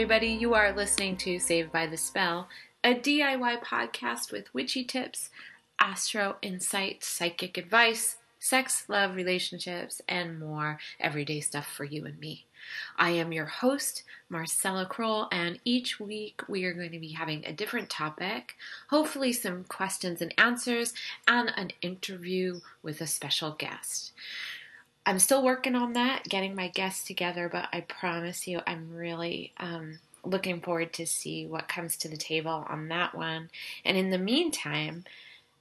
You are listening to Saved by the Spell, a DIY podcast with witchy tips, astro insight, psychic advice, sex, love, relationships, and more everyday stuff for you and me. I am your host, Marcella Kroll, and each week we are going to be having a different topic, hopefully, some questions and answers, and an interview with a special guest. I'm still working on that, getting my guests together, but I promise you, I'm really um, looking forward to see what comes to the table on that one. And in the meantime,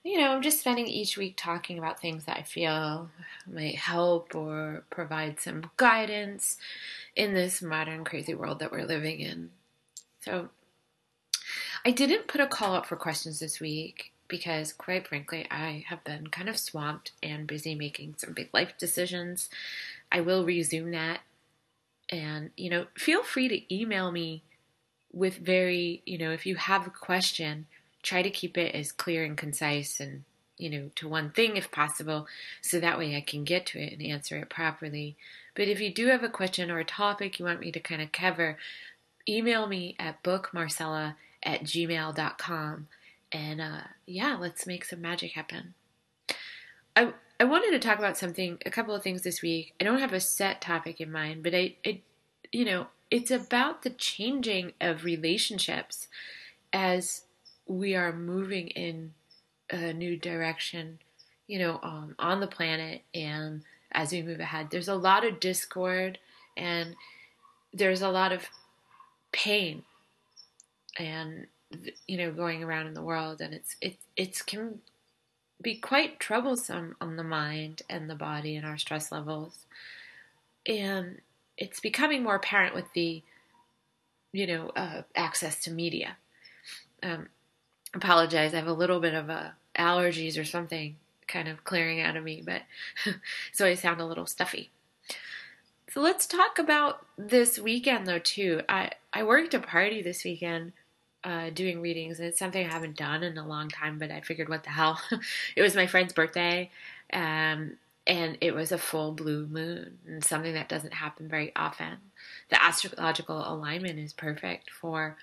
you know, I'm just spending each week talking about things that I feel might help or provide some guidance in this modern crazy world that we're living in. So, I didn't put a call up for questions this week because, quite frankly, I have been kind of swamped and busy making some big life decisions. I will resume that. And, you know, feel free to email me with very, you know, if you have a question, try to keep it as clear and concise and, you know, to one thing if possible, so that way I can get to it and answer it properly. But if you do have a question or a topic you want me to kind of cover, email me at bookmarcella at gmail.com. And uh, yeah, let's make some magic happen. I, I wanted to talk about something, a couple of things this week. I don't have a set topic in mind, but I, I you know, it's about the changing of relationships as we are moving in a new direction, you know, um, on the planet and as we move ahead. There's a lot of discord and there's a lot of pain and you know going around in the world and it's it it's can be quite troublesome on the mind and the body and our stress levels and it's becoming more apparent with the, you know, uh, access to media. Um, apologize, I have a little bit of a allergies or something kind of clearing out of me, but so I sound a little stuffy. So let's talk about this weekend though too. I I worked a party this weekend uh, doing readings, and it's something I haven't done in a long time. But I figured, what the hell? it was my friend's birthday, um, and it was a full blue moon and something that doesn't happen very often the astrological alignment is perfect for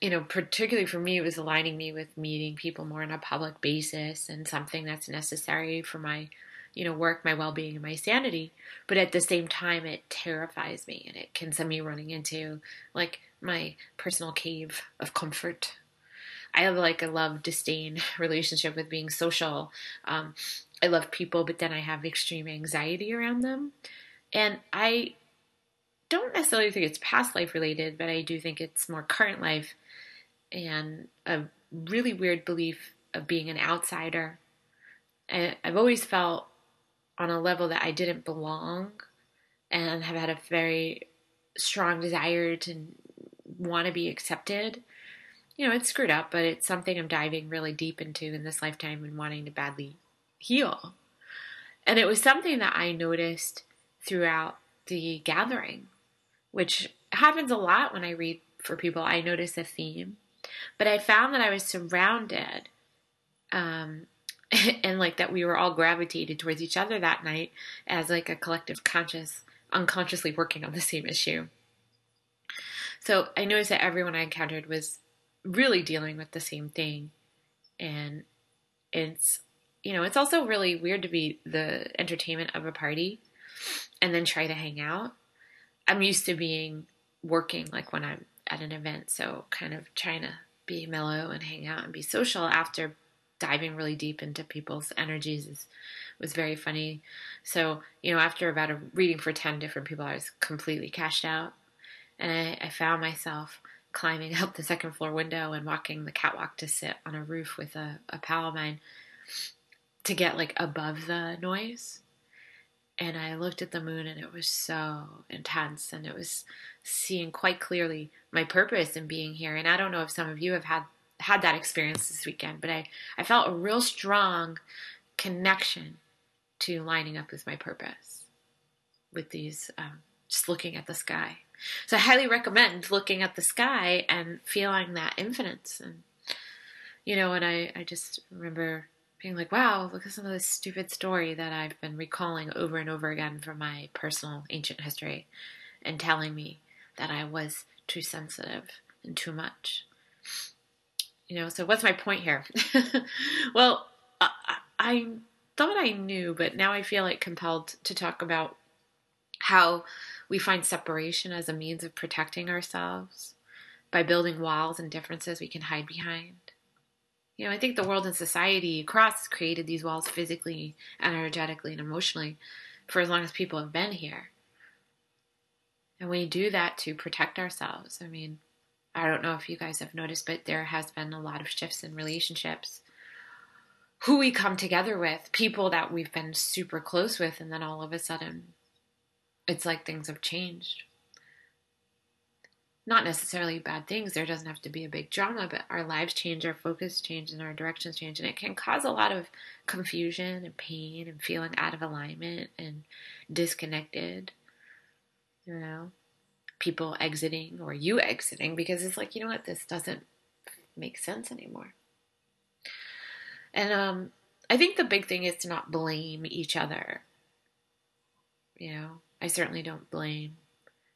you know particularly for me it was aligning me with meeting people more on a public basis and something that's necessary for my you know work my well-being and my sanity but at the same time it terrifies me and it can send me running into like my personal cave of comfort I have like a love disdain relationship with being social. Um, I love people, but then I have extreme anxiety around them. And I don't necessarily think it's past life related, but I do think it's more current life and a really weird belief of being an outsider. I've always felt on a level that I didn't belong and have had a very strong desire to want to be accepted. You know, it's screwed up, but it's something I'm diving really deep into in this lifetime and wanting to badly heal. And it was something that I noticed throughout the gathering, which happens a lot when I read for people. I notice a theme, but I found that I was surrounded, um, and like that we were all gravitated towards each other that night as like a collective conscious, unconsciously working on the same issue. So I noticed that everyone I encountered was really dealing with the same thing, and it's you know, it's also really weird to be the entertainment of a party and then try to hang out. I'm used to being working like when I'm at an event, so kind of trying to be mellow and hang out and be social after diving really deep into people's energies is, was very funny. So, you know, after about a reading for 10 different people, I was completely cashed out. And I, I found myself climbing up the second floor window and walking the catwalk to sit on a roof with a, a pal of mine to get like above the noise. And I looked at the moon and it was so intense and it was seeing quite clearly my purpose in being here. And I don't know if some of you have had had that experience this weekend, but I, I felt a real strong connection to lining up with my purpose with these um, just looking at the sky. So I highly recommend looking at the sky and feeling that infinite. And you know, and I, I just remember being like, wow, look at some of this stupid story that I've been recalling over and over again from my personal ancient history and telling me that I was too sensitive and too much. You know, so what's my point here? well, I, I thought I knew, but now I feel like compelled to talk about how we find separation as a means of protecting ourselves by building walls and differences we can hide behind. You know, I think the world and society across created these walls physically, energetically, and emotionally for as long as people have been here. And we do that to protect ourselves. I mean, I don't know if you guys have noticed, but there has been a lot of shifts in relationships. Who we come together with, people that we've been super close with, and then all of a sudden, it's like things have changed not necessarily bad things. There doesn't have to be a big drama, but our lives change, our focus change, and our directions change. And it can cause a lot of confusion and pain and feeling out of alignment and disconnected. You know, people exiting or you exiting because it's like, you know what, this doesn't make sense anymore. And um, I think the big thing is to not blame each other. You know, I certainly don't blame,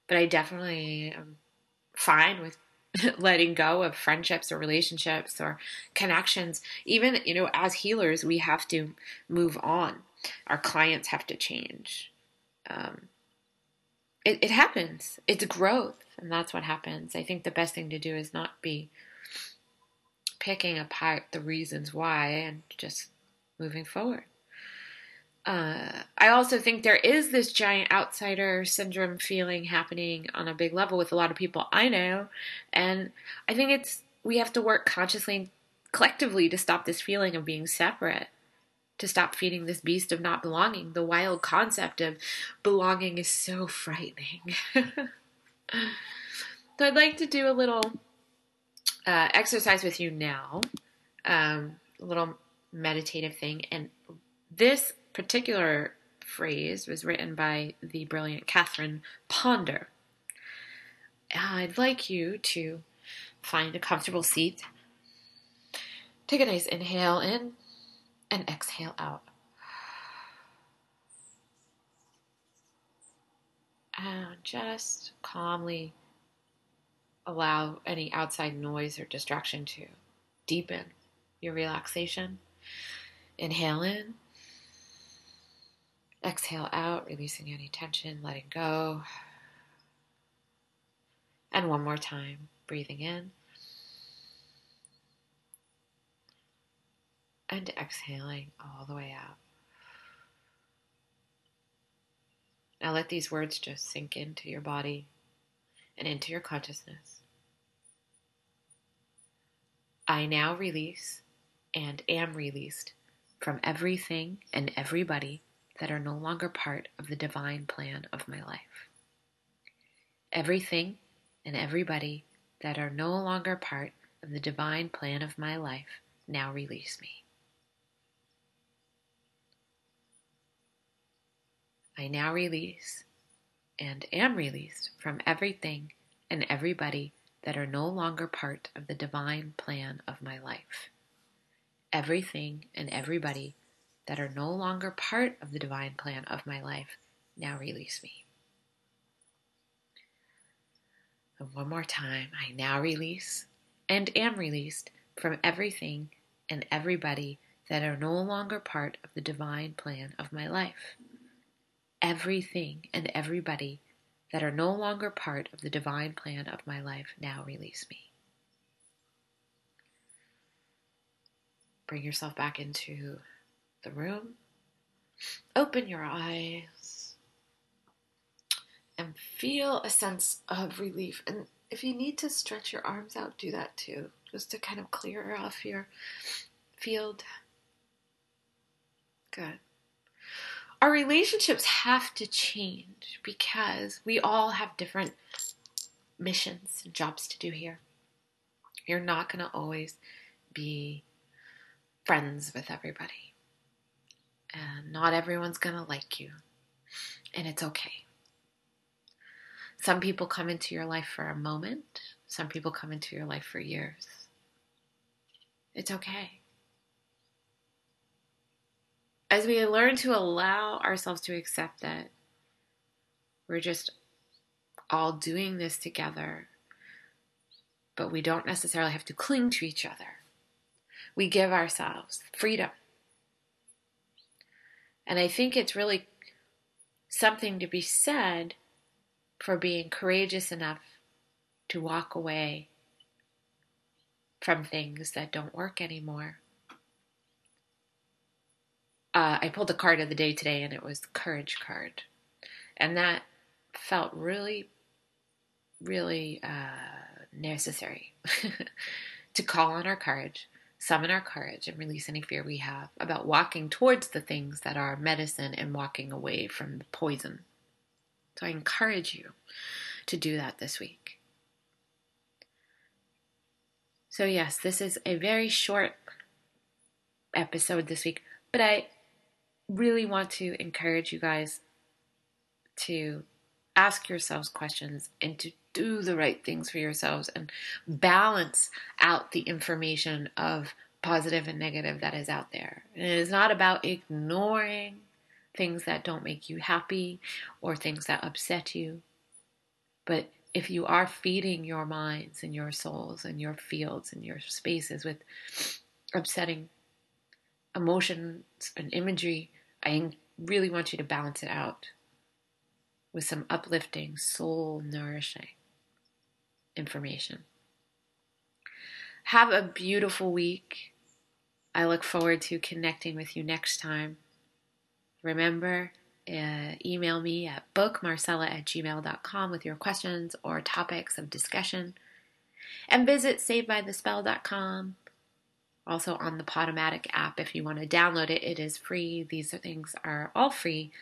but I definitely am fine with letting go of friendships or relationships or connections. Even, you know, as healers, we have to move on. Our clients have to change. Um, it, it happens. It's growth, and that's what happens. I think the best thing to do is not be picking apart the reasons why and just moving forward uh, I also think there is this giant outsider syndrome feeling happening on a big level with a lot of people I know. And I think it's, we have to work consciously and collectively to stop this feeling of being separate, to stop feeding this beast of not belonging. The wild concept of belonging is so frightening. so I'd like to do a little uh, exercise with you now, um, a little meditative thing. And this particular phrase was written by the brilliant Catherine Ponder. I'd like you to find a comfortable seat. Take a nice inhale in and exhale out. And just calmly allow any outside noise or distraction to deepen your relaxation. Inhale in Exhale out, releasing any tension, letting go. And one more time, breathing in. And exhaling all the way out. Now let these words just sink into your body and into your consciousness. I now release and am released from everything and everybody that are no longer part of the divine plan of my life. Everything and everybody that are no longer part of the divine plan of my life now release me. I now release and am released from everything and everybody that are no longer part of the divine plan of my life. Everything and everybody that are no longer part of the divine plan of my life now release me. And one more time, I now release and am released from everything and everybody that are no longer part of the divine plan of my life. Everything and everybody that are no longer part of the divine plan of my life now release me. Bring yourself back into the room. Open your eyes and feel a sense of relief. And if you need to stretch your arms out, do that too, just to kind of clear off your field. Good. Our relationships have to change because we all have different missions and jobs to do here. You're not going to always be friends with everybody and not everyone's going to like you, and it's okay. Some people come into your life for a moment, some people come into your life for years. It's okay. As we learn to allow ourselves to accept that we're just all doing this together, but we don't necessarily have to cling to each other. We give ourselves freedom. And I think it's really something to be said for being courageous enough to walk away from things that don't work anymore. Uh, I pulled a card of the day today and it was the courage card. And that felt really, really uh, necessary to call on our courage, summon our courage, and release any fear we have about walking towards the things that are medicine and walking away from the poison. So I encourage you to do that this week. So, yes, this is a very short episode this week, but I really want to encourage you guys to ask yourselves questions and to do the right things for yourselves and balance out the information of positive and negative that is out there. And it is not about ignoring things that don't make you happy or things that upset you, but if you are feeding your minds and your souls and your fields and your spaces with upsetting emotions and imagery, I really want you to balance it out with some uplifting, soul nourishing information. Have a beautiful week. I look forward to connecting with you next time. Remember, uh, email me at bookmarcella at gmail.com with your questions or topics of discussion. And visit savedbythespell.com. Also on the Podomatic app, if you want to download it, it is free. These things are all free.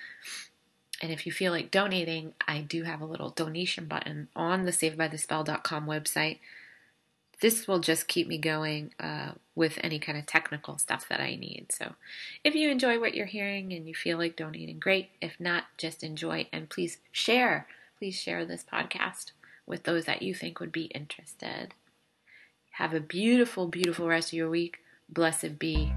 And if you feel like donating, I do have a little donation button on the savedbythespell.com website this will just keep me going uh, with any kind of technical stuff that I need. So if you enjoy what you're hearing and you feel like donating, great. If not, just enjoy and please share. Please share this podcast with those that you think would be interested. Have a beautiful, beautiful rest of your week. Blessed be.